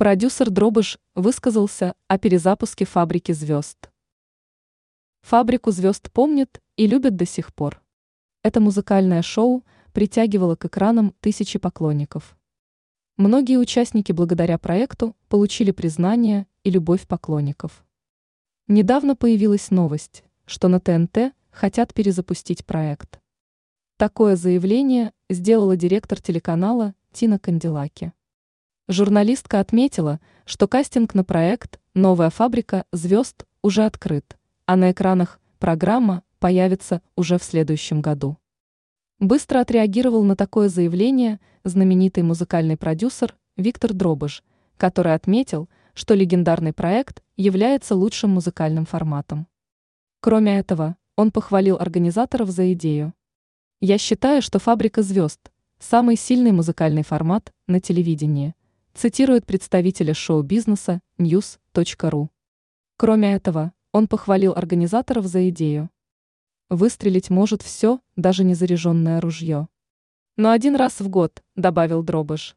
Продюсер Дробыш высказался о перезапуске «Фабрики звезд». «Фабрику звезд» помнят и любят до сих пор. Это музыкальное шоу притягивало к экранам тысячи поклонников. Многие участники благодаря проекту получили признание и любовь поклонников. Недавно появилась новость, что на ТНТ хотят перезапустить проект. Такое заявление сделала директор телеканала Тина Канделаки. Журналистка отметила, что кастинг на проект «Новая фабрика звезд» уже открыт, а на экранах программа появится уже в следующем году. Быстро отреагировал на такое заявление знаменитый музыкальный продюсер Виктор Дробыш, который отметил, что легендарный проект является лучшим музыкальным форматом. Кроме этого, он похвалил организаторов за идею. «Я считаю, что «Фабрика звезд» – самый сильный музыкальный формат на телевидении – цитирует представителя шоу-бизнеса news.ru. Кроме этого, он похвалил организаторов за идею. Выстрелить может все, даже незаряженное ружье. Но один раз в год, добавил Дробыш.